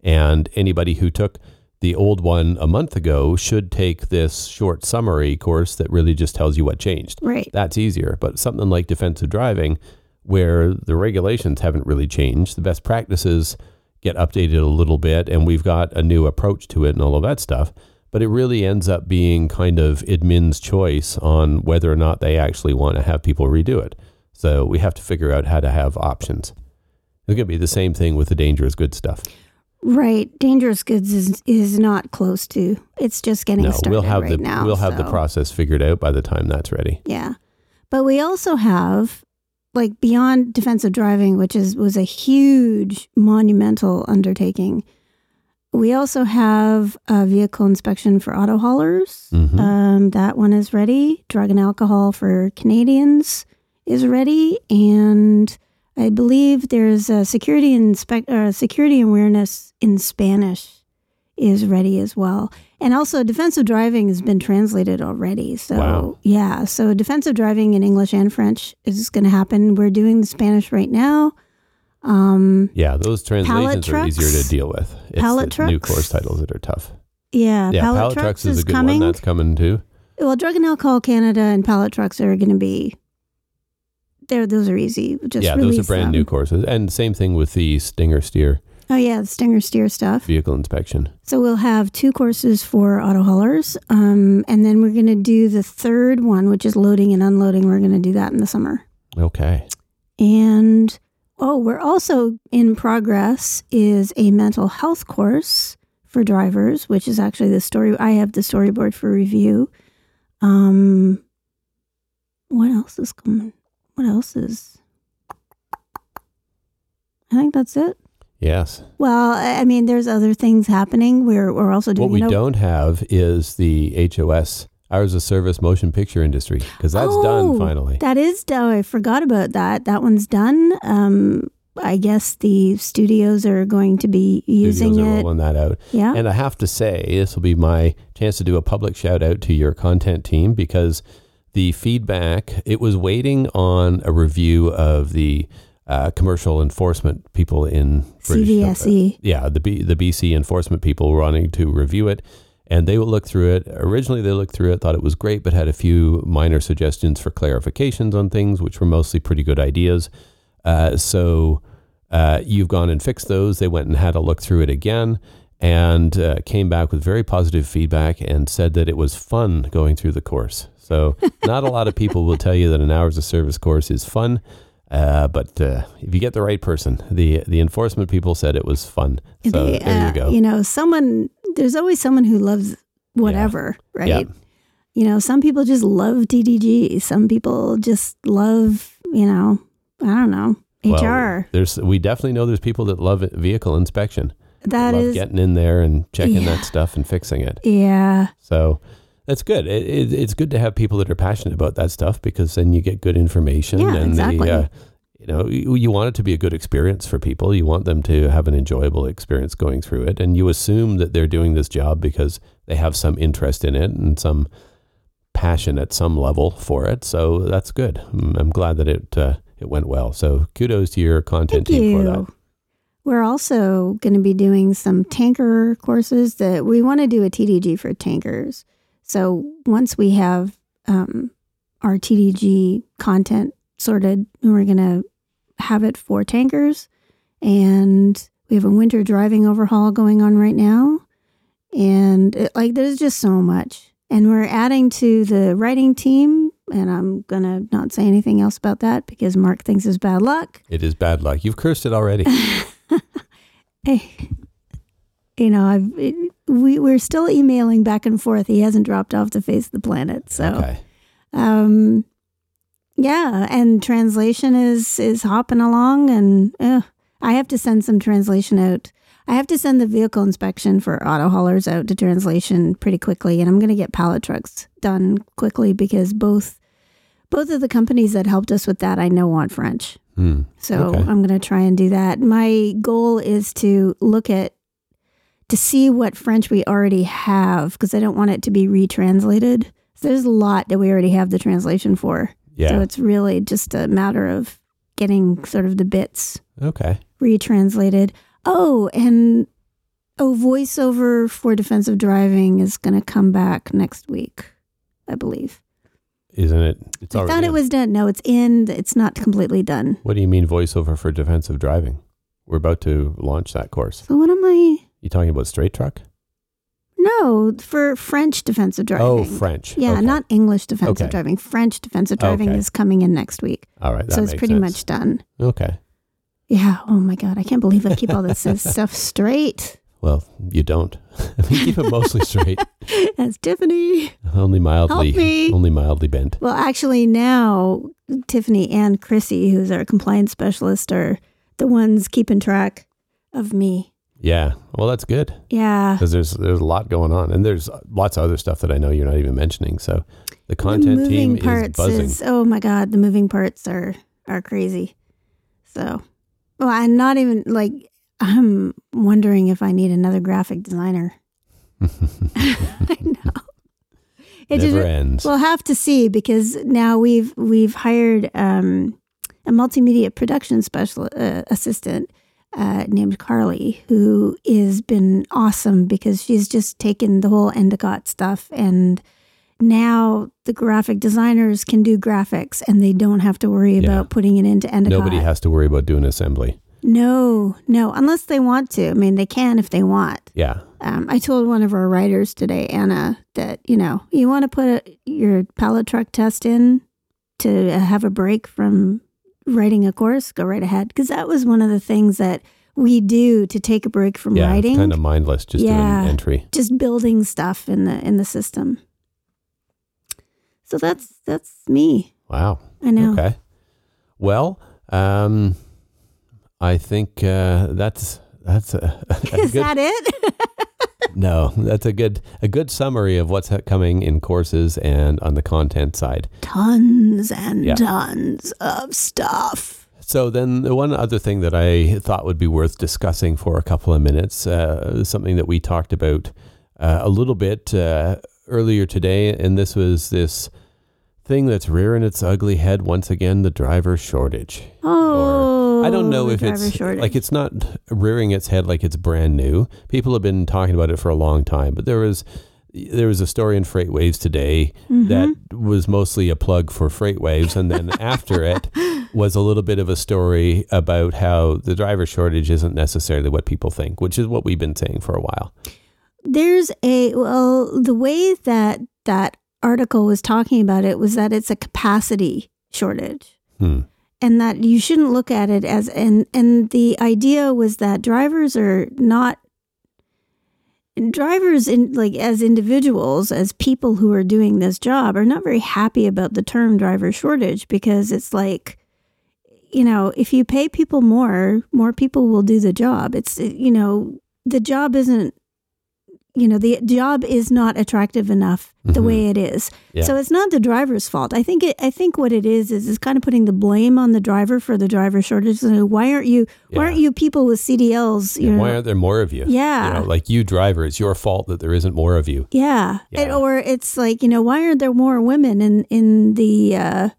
And anybody who took the old one a month ago should take this short summary course that really just tells you what changed. right, That's easier. But something like defensive driving, where the regulations haven't really changed, the best practices get updated a little bit, and we've got a new approach to it and all of that stuff. But it really ends up being kind of admin's choice on whether or not they actually want to have people redo it. So we have to figure out how to have options. It's going to be the same thing with the dangerous good stuff. right. Dangerous goods is is not close to. It's just getting No, started we'll have right the now. we'll have the process figured out by the time that's ready. Yeah, but we also have like beyond defensive driving, which is was a huge monumental undertaking. We also have a vehicle inspection for auto haulers. Mhm. Um, that one is ready. Drug and alcohol for Canadians is ready, and I believe there's a security inspect uh, security awareness in Spanish is ready as well. And also, defensive driving has been translated already. So Wow. yeah, so defensive driving in English and French is going to happen. We're doing the Spanish right now. Um, Yeah, those translations are easier to deal with. It's Pallet the new course titles that are tough. yeah, Yeah, pallet, pallet, trucks, trucks is, is a good coming. one. That's coming too. Well, Drug and Alcohol Canada and pallet trucks are going to be there. Those are easy. Just yeah, those are brand them. new courses. And same thing with the Stinger Steer Oh yeah, the Stinger Steer stuff. vehicle inspection. So we'll have two courses for auto haulers, um, and then we're going to do the third one, which is loading and unloading. We're going to do that in the summer. Okay. And oh, we're also in progress is a mental health course for drivers, which is actually the story. I have the storyboard for review. Um, what else is coming? What else is? I think that's it. Yes. Well, I mean, there's other things happening. We're we're also doing. What we you know- don't have is the HOS, hours of service motion picture industry, because that's Oh, done finally. That is done. I forgot about that. That one's done. Um, I guess the studios are going to be using Studios are it. rolling that out. Yeah. And I have to say, this will be my chance to do a public shout out to your content team because the feedback, it was waiting on a review of the uh, commercial enforcement people in British- CVSE. yeah, the B, the BC enforcement people were wanting to review it, and they will look through it. Originally, they looked through it, thought it was great, but had a few minor suggestions for clarifications on things, which were mostly pretty good ideas. Uh, so uh, you've gone and fixed those. They went and had a look through it again. And uh, came back with very positive feedback and said that it was fun going through the course. So, [laughs] not a lot of people will tell you that an hours of service course is fun, uh, but uh, if you get the right person, the the enforcement people said it was fun. So They, there uh, you go. You know, someone, there's always someone who loves whatever, right? Yeah. You know, some people just love TDG. Some people just love, you know, I don't know, Well, HR. there's we definitely know there's people that love vehicle inspection. That is, getting in there and checking Yeah. that stuff and fixing it. yeah. So that's good. It, it, it's good to have people that are passionate about that stuff because then you get good information Yeah, and exactly. they, uh, you know, you, you want it to be a good experience for people. You want them to have an enjoyable experience going through it, and you assume that they're doing this job because they have some interest in it and some passion at some level for it. So that's good. I'm I'm glad that it uh, it went well. So kudos to your content Thank team for that. you. We're also going to be doing some tanker courses that we want to do a TDG for tankers. So once we have um, our TDG content sorted, we're going to have it for tankers. And we have a winter driving overhaul going on right now. And it, like, there's just so much. And we're adding to the writing team. And I'm going to not say anything else about that because Mark thinks it's bad luck. It is bad luck. You've cursed it already. [laughs] Hey, you know, I've it, we we're still emailing back and forth. He hasn't dropped off the face of the planet. So, Okay. um, yeah, and translation is is hopping along, and uh, I have to send some translation out. I have to send the vehicle inspection for auto haulers out to translation pretty quickly, and I'm going to get pallet trucks done quickly because both both of the companies that helped us with that I know want French. Hmm. So Okay. I'm going to try and do that. My goal is to look at to see what French we already have because I don't want it to be retranslated. So there's a lot that we already have the translation for. Yeah. So it's really just a matter of getting sort of the bits okay. retranslated. Oh, and oh, voiceover for defensive driving is going to come back next week, I believe. Isn't it? It's I already. thought it was done. No, it's in. It's not completely done. What do you mean voiceover for defensive driving? We're about to launch that course. So what am I? You talking about straight truck? No, for French defensive oh, driving. Oh, French. Yeah, Okay. not English defensive Okay. driving. French defensive driving Okay. is coming in next week. All right. So it's pretty sense. much done. Okay. Yeah. Oh my God. I can't believe I keep all this [laughs] stuff straight. Well, you don't. [laughs] I mean, keep it mostly straight. [laughs] That's Tiffany. only mildly. Help me. Only mildly bent. Well, actually, now Tiffany and Chrissy, who's our compliance specialist, are the ones keeping track of me. Yeah. Well, that's good Yeah. because there's there's a lot going on, and there's lots of other stuff that I know you're not even mentioning. So the content the team moving is buzzing. is oh my god, the moving parts are are crazy. So, well, I'm not even like I'm wondering if I need another graphic designer. [laughs] [laughs] I know. It Never just ends. we'll have to see because now we've we've hired um, a multimedia production special uh, assistant uh, named Carly, who has been awesome because she's just taken the whole Endicott stuff and now the graphic designers can do graphics and they don't have to worry Yeah. about putting it into Endicott. Nobody has to worry about doing assembly. no, no, unless they want to. I mean, they can if they want. Yeah. Um, I told one of our writers today, Anna, that you know you want to put a, your pallet truck test in to have a break from writing a course. Go right ahead, because that was one of the things that we do to take a break from yeah. writing, Kind of mindless, just Yeah. doing entry. just building stuff in the in the system. So that's that's me. Wow. I know. Okay. Well, um, I think uh, that's that's a, [laughs] a Is good, that it? [laughs] no. That's a good a good summary of what's coming in courses and on the content side. tons and Yeah. tons of stuff. So then, the one other thing that I thought would be worth discussing for a couple of minutes, uh, something that we talked about uh, a little bit uh, earlier today, and this was this thing that's rearing its ugly head once again: the driver shortage. Oh, I don't know if it's shortage. like it's not rearing its head like it's brand new. People have been talking about it for a long time, but there was there was a story in FreightWaves today Mm-hmm. that was mostly a plug for FreightWaves, and then [laughs] after it was a little bit of a story about how the driver shortage isn't necessarily what people think, which is what we've been saying for a while. There's a well, the way that that article was talking about it was that it's a capacity shortage. Hmm. And that you shouldn't look at it as and and the idea was that drivers are not drivers in like as individuals as people who are doing this job are not very happy about the term driver shortage because it's like you know if you pay people more more people will do the job. It's you know the job isn't you know the job is not attractive enough the Mhm. way it is Yeah. so it's not the driver's fault. I think it, I think what it is is is kind of putting the blame on the driver for the driver shortage. So why aren't you why aren't you people with CDLs? You know, why aren't there more of you? Yeah. You know, like you driver, it's your fault that there isn't more of you. yeah. Yeah. or it's like you know why aren't there more women in in the uh,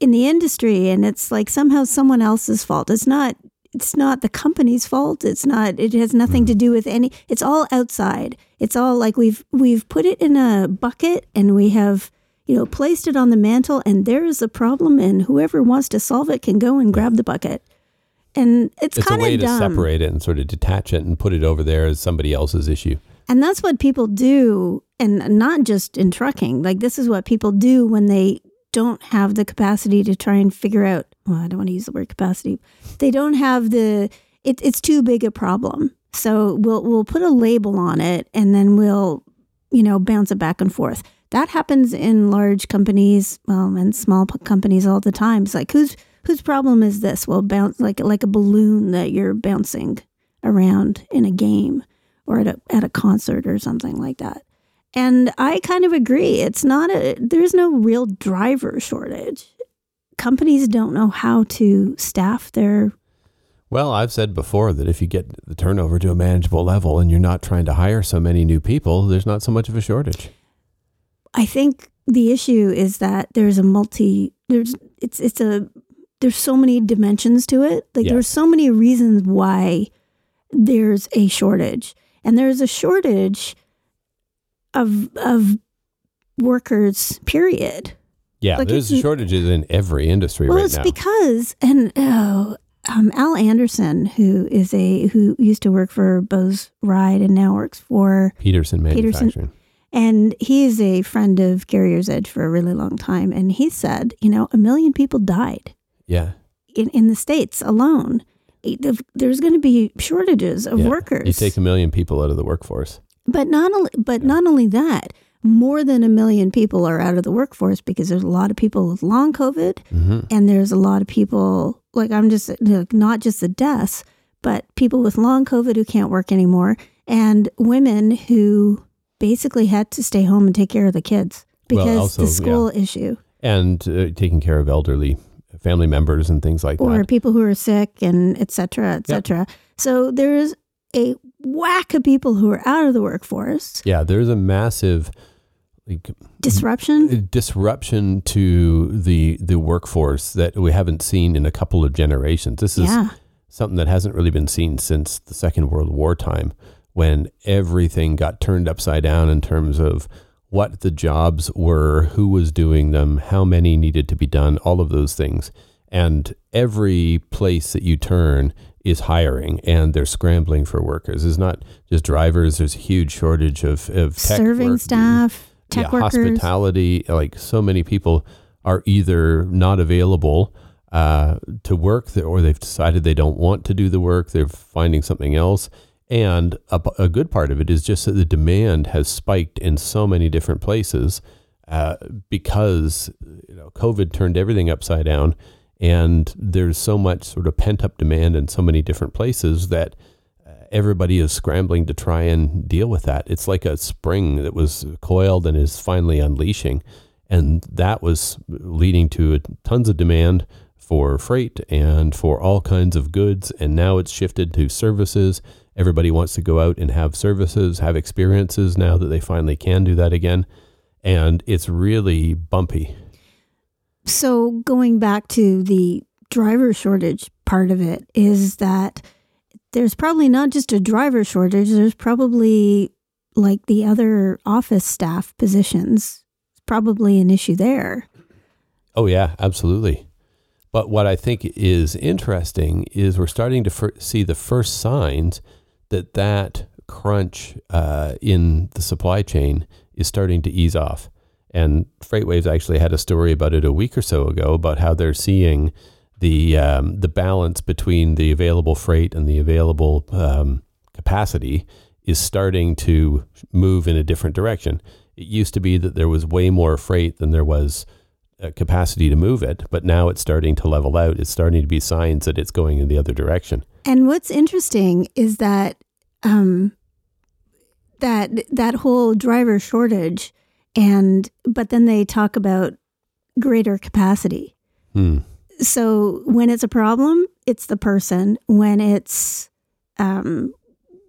in the industry? And it's like somehow someone else's fault. It's not. It's not the company's fault. It's not. It has nothing to mm. do with any. It's all outside. It's all like we've we've put it in a bucket and we have you know placed it on the mantle and there is a problem and whoever wants to solve it can go and grab the bucket. And it's, It's a kind way of to separate it and sort of detach it and put it over there as somebody else's issue. And that's what people do, and not just in trucking. Like, this is what people do when they don't have the capacity to try and figure out. Well, I don't want to use the word capacity. They don't have the. It, it's too big a problem. So we'll we'll put a label on it, and then we'll, you know, bounce it back and forth. That happens in large companies, well, and small companies all the time. It's like whose whose problem is this? Well, bounce like like a balloon that you're bouncing around in a game or at a at a concert or something like that. And I kind of agree. It's not a there's no real driver shortage. Companies don't know how to staff their Well, I've said before that if you get the turnover to a manageable level and you're not trying to hire so many new people, there's not so much of a shortage. I think the issue is that there's a multi there's it's it's a there's so many dimensions to it. Like Yes. there's so many reasons why there's a shortage. And there's a shortage of of workers period. Yeah, Like, there's shortages in every industry right now. Well, right it's now. because and oh, um, Al Anderson, who is a who used to work for Bose Ride and now works for, Peterson Peterson- Manufacturing. and he is a friend of Carrier's Edge for a really long time, and he said, you know, a million people died Yeah. in in the states alone. There's going to be shortages of yeah. workers. You take a million people out of the workforce. But not only, but not only that, more than a million people are out of the workforce because there's a lot of people with long COVID, hmm and there's a lot of people like I'm just like, not just the deaths, but people with long COVID who can't work anymore, and women who basically had to stay home and take care of the kids Well, because also, the school issue, And uh, taking care of elderly family members and things like or that. Or people who are sick, and et cetera, et cetera. So there's a whack of people who are out of the workforce. Yeah, there's a massive like Disruption. Uh, disruption to the the workforce that we haven't seen in a couple of generations. This is Yeah. something that hasn't really been seen since the Second World War time, when everything got turned upside down in terms of what the jobs were, who was doing them, how many needed to be done, all of those things. And every place that you turn is hiring and they're scrambling for workers. It's not just drivers, there's a huge shortage of, of tech Serving work- staff, tech yeah, workers. hospitality. Like so many people are either not available uh, to work, or they've decided they don't want to do the work. They're finding something else. And a good part of it is just that the demand has spiked in so many different places uh, because you know COVID turned everything upside down, and there's so much sort of pent up demand in so many different places that uh, everybody is scrambling to try and deal with that. It's like a spring that was coiled and is finally unleashing. And that was leading to tons of demand for freight and for all kinds of goods. And now it's shifted to services. Everybody wants to go out and have services, have experiences now that they finally can do that again. And it's really bumpy. So, going back to the driver shortage part of it, is that there's probably not just a driver shortage, there's probably like the other office staff positions, it's probably an issue there. Oh, yeah, absolutely. But what I think is interesting is we're starting to fir- see the first signs that that crunch uh, in the supply chain is starting to ease off. And FreightWaves actually had a story about it a week or so ago about how they're seeing the um, the balance between the available freight and the available um, capacity is starting to move in a different direction. It used to be that there was way more freight than there was uh, capacity to move it, but now it's starting to level out. It's starting to be signs that it's going in the other direction. And what's interesting is that um, that that whole driver shortage, and but then they talk about greater capacity. Hmm. So when it's a problem, it's the person. When it's um,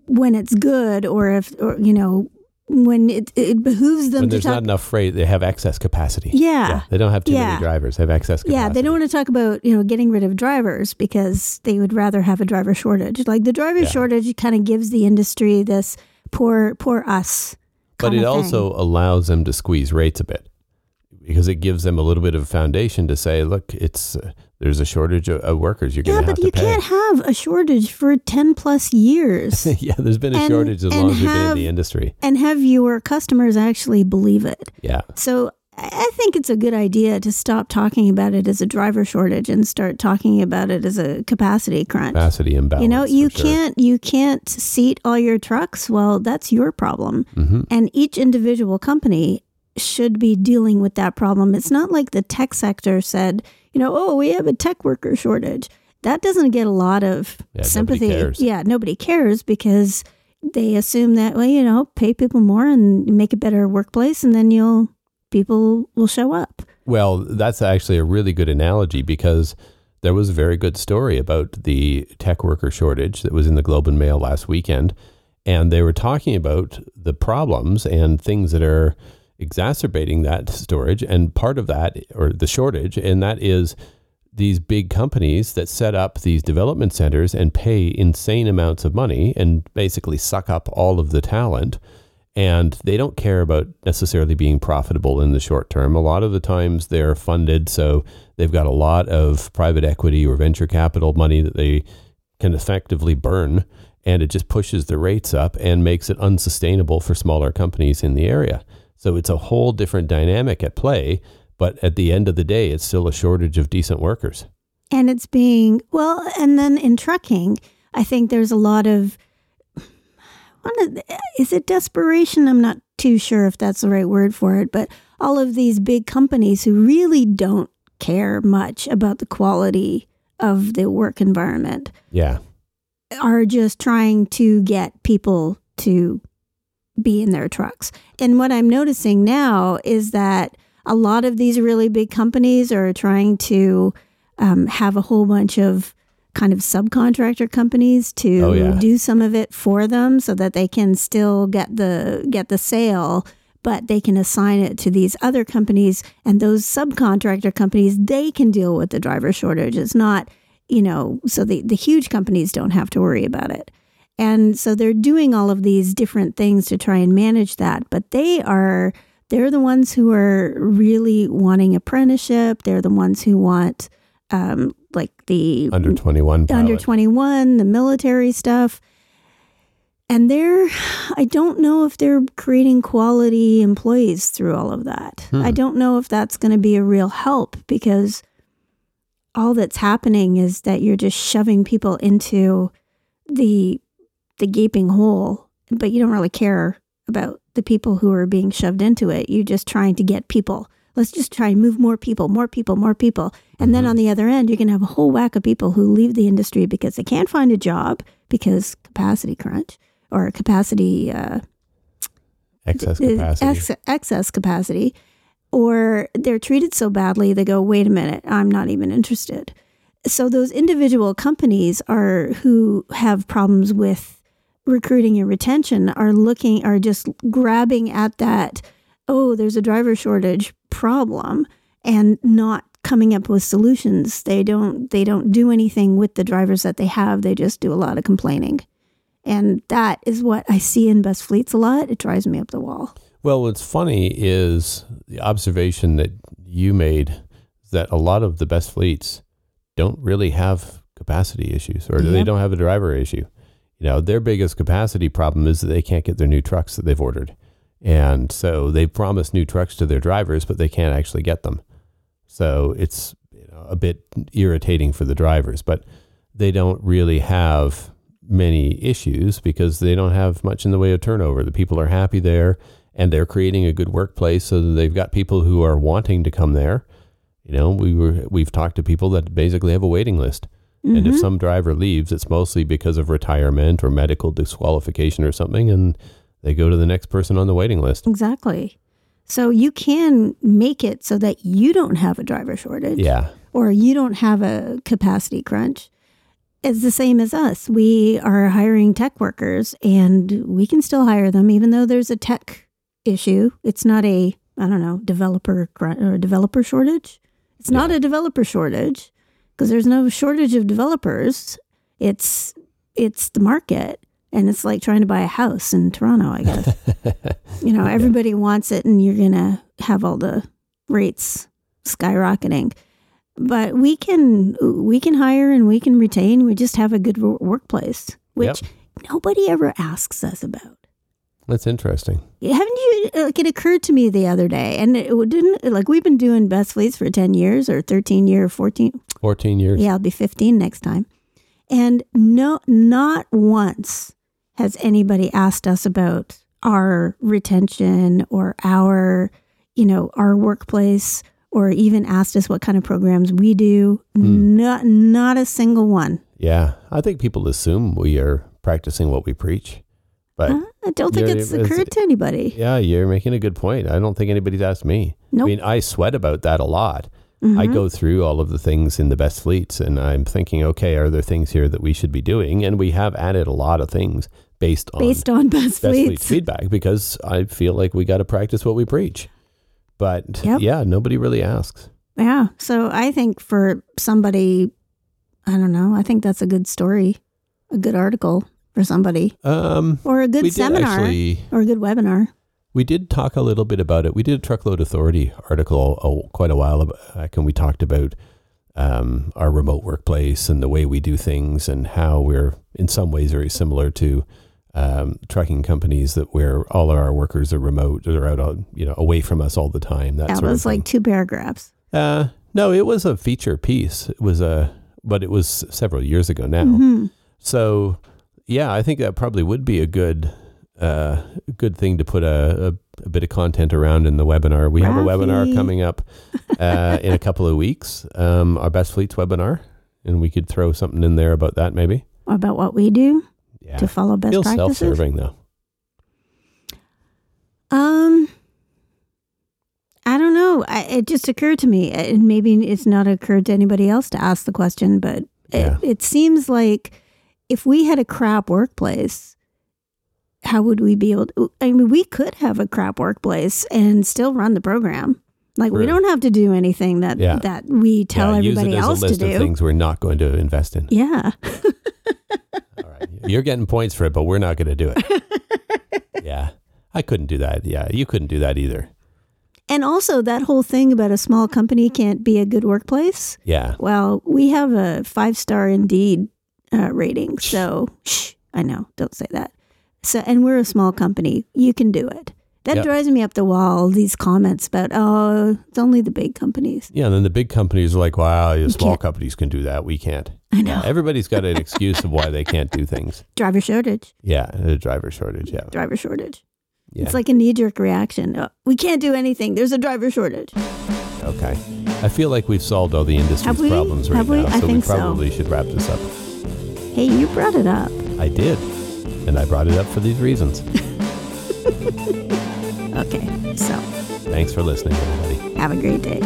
when it's good, or if or you know when it, it behooves them When to there's talk. not enough freight, they have excess capacity. Yeah. They don't have too Yeah. many drivers. They have excess capacity. Yeah, they don't want to talk about you know getting rid of drivers because they would rather have a driver shortage. Like the driver Yeah. shortage kind of gives the industry this poor poor us. But it also allows them to squeeze rates a bit because it gives them a little bit of foundation to say, look, it's uh, there's a shortage of, of workers. You're yeah, going to have but to you pay. can't have a shortage for ten plus years [laughs] yeah, there's been a And- shortage as long as you've been in the industry. and have your customers actually believe it. Yeah. So I think it's a good idea to stop talking about it as a driver shortage and start talking about it as a capacity crunch. Capacity imbalance. you know, you can't you can't seat all your trucks. Well, that's your problem. Mhm. And each individual company should be dealing with that problem. It's not like the tech sector said, you know, oh, we have a tech worker shortage. That doesn't get a lot of Yeah, nobody sympathy. cares. Yeah, nobody cares because they assume that, well, you know, pay people more and make a better workplace and then you'll people will show up. Well, that's actually a really good analogy because there was a very good story about the tech worker shortage that was in the Globe and Mail last weekend. And they were talking about the problems and things that are exacerbating that storage. And part of that, or the shortage, and that is these big companies that set up these development centers and pay insane amounts of money and basically suck up all of the talent and they don't care about necessarily being profitable in the short term. A lot of the times they're funded, so they've got a lot of private equity or venture capital money that they can effectively burn, and it just pushes the rates up and makes it unsustainable for smaller companies in the area. So it's a whole different dynamic at play, but at the end of the day, it's still a shortage of decent workers. And it's being, well, and then in trucking, I think there's a lot of, is it desperation? I'm not too sure if that's the right word for it, but all of these big companies who really don't care much about the quality of the work environment Yeah. are just trying to get people to be in their trucks. And what I'm noticing now is that a lot of these really big companies are trying to um, have a whole bunch of kind of subcontractor companies to Oh, yeah. do some of it for them so that they can still get the get the sale but they can assign it to these other companies and those subcontractor companies they can deal with the driver shortage. It's not you know so the, the huge companies don't have to worry about it. And so they're doing all of these different things to try and manage that but they are they're the ones who are really wanting apprenticeship. They're the ones who want um, like the Under 21 under 21, the military stuff. And they're, I don't know if they're creating quality employees through all of that. Hmm. I don't know if that's going to be a real help because all that's happening is that you're just shoving people into the the gaping hole, but you don't really care about the people who are being shoved into it. You're just trying to get people. Let's just try and move more people, more people, more people. And then Mhm. on the other end, you're going to have a whole whack of people who leave the industry because they can't find a job because capacity crunch or capacity uh, Excess uh, capacity. ex- excess capacity, or they're treated so badly they go, "Wait a minute, I'm not even interested." so those individual companies are who have problems with recruiting and retention are looking are just grabbing at that oh there's a driver shortage problem and not coming up with solutions. They don't they don't do anything with the drivers that they have. They just do a lot of complaining. And that is what i see in best fleets a lot. It drives me up the wall. Well, what's funny is the observation that you made that a lot of the best fleets don't really have capacity issues or they don't have a driver issue. You know, their biggest capacity problem is that they can't get their new trucks that they've ordered. And so they promise new trucks to their drivers, but they can't actually get them. So it's you know, a bit irritating for the drivers, but they don't really have many issues because they don't have much in the way of turnover. The people are happy there and they're creating a good workplace so that they've got people who are wanting to come there. You know, we were we've talked to people that basically have a waiting list. And if Mhm. some driver leaves, it's mostly because of retirement or medical disqualification or something and they go to the next person on the waiting list. exactly. So you can make it so that you don't have a driver shortage Yeah. or you don't have a capacity crunch. It's the same as us. We are hiring tech workers and we can still hire them even though there's a tech issue. It's not a i don't know developer or developer shortage. It's not Yeah. a developer shortage because there's no shortage of developers. It's it's the market and it's like trying to buy a house in toronto i guess. [laughs] You know everybody wants it and you're gonna have all the rates skyrocketing. But we can we can hire and we can retain. We just have a good workplace which nobody ever asks us about. That's interesting. haven't you like it occurred to me the other day and it didn't like we've been doing best fleets for 10 years or 13 year 14 14 years. yeah i'll be 15 next time. And no not once has anybody asked us about our retention or our you know our workplace or even asked us what kind of programs we do Hmm. not not a single one Yeah, I think people assume we are practicing what we preach. But Huh? i don't think it's it's- occurred to anybody yeah, you're making a good point. I don't think anybody's asked me. Nope. I mean, I sweat about that a lot. I Mhm. go through all of the things in the best fleets and I'm thinking, okay, are there things here that we should be doing? And we have added a lot of things based on based on best best fleet fleets feedback because I feel like we got to practice what we preach. But Yep. yeah, nobody really asks. yeah so i think for somebody i don't know i think that's a good story a good article for somebody Um, or a good seminar actually or a good webinar We did talk a little bit about it. We did a Truckload Authority article uh, quite a while back, and we talked about um, our remote workplace and the way we do things, and how we're in some ways very similar to um, trucking companies that where all of our workers are remote, they're out, on, you know, away from us all the time. That that was like two paragraphs Uh, no, it was a feature piece. It was a, but it was several years ago now. Mhm. So, yeah, I think that probably would be a good, uh, good thing to put a, a, a bit of content around in the webinar. We have a webinar coming up uh, in a couple of weeks, um, our Best Fleets webinar, and we could throw something in there about that maybe. about what we do Yeah, to follow best practices self-serving though. Um, I don't know. I, it just occurred to me, and maybe it's not occurred to anybody else to ask the question, but Yeah. it, it seems like if we had a crap workplace, how would we be able to? I mean, we could have a crap workplace and still run the program. Like we don't have to do anything that Yeah. that we tell yeah, everybody else a list to of do. things we're not going to invest in. Yeah. [laughs] All right, you're getting points for it, but we're not going to do it. [laughs] yeah, I couldn't do that. Yeah, you couldn't do that either. And also that whole thing about a small company can't be a good workplace. Yeah, Well, we have a five star Indeed uh, rating, so shh, I know, don't say that. So, and we're a small company. You can do it. That Yep. drives me up the wall. These comments about oh, it's only the big companies. yeah. And then the big companies are like, "Wow, the small companies can do that. We can't." I know. Everybody's got an [laughs] excuse of why they can't do things. Driver shortage. Yeah, a driver shortage. Yeah, Driver shortage. yeah. It's like a knee jerk reaction. Oh, we can't do anything. There's a driver shortage. okay. I feel like we've solved all the industry's we? problems right Have we? now, I so we think so. probably should wrap this up. Hey, you brought it up. I did, and I brought it up for these reasons. [laughs] Okay, so. Thanks for listening, everybody. Have a great day.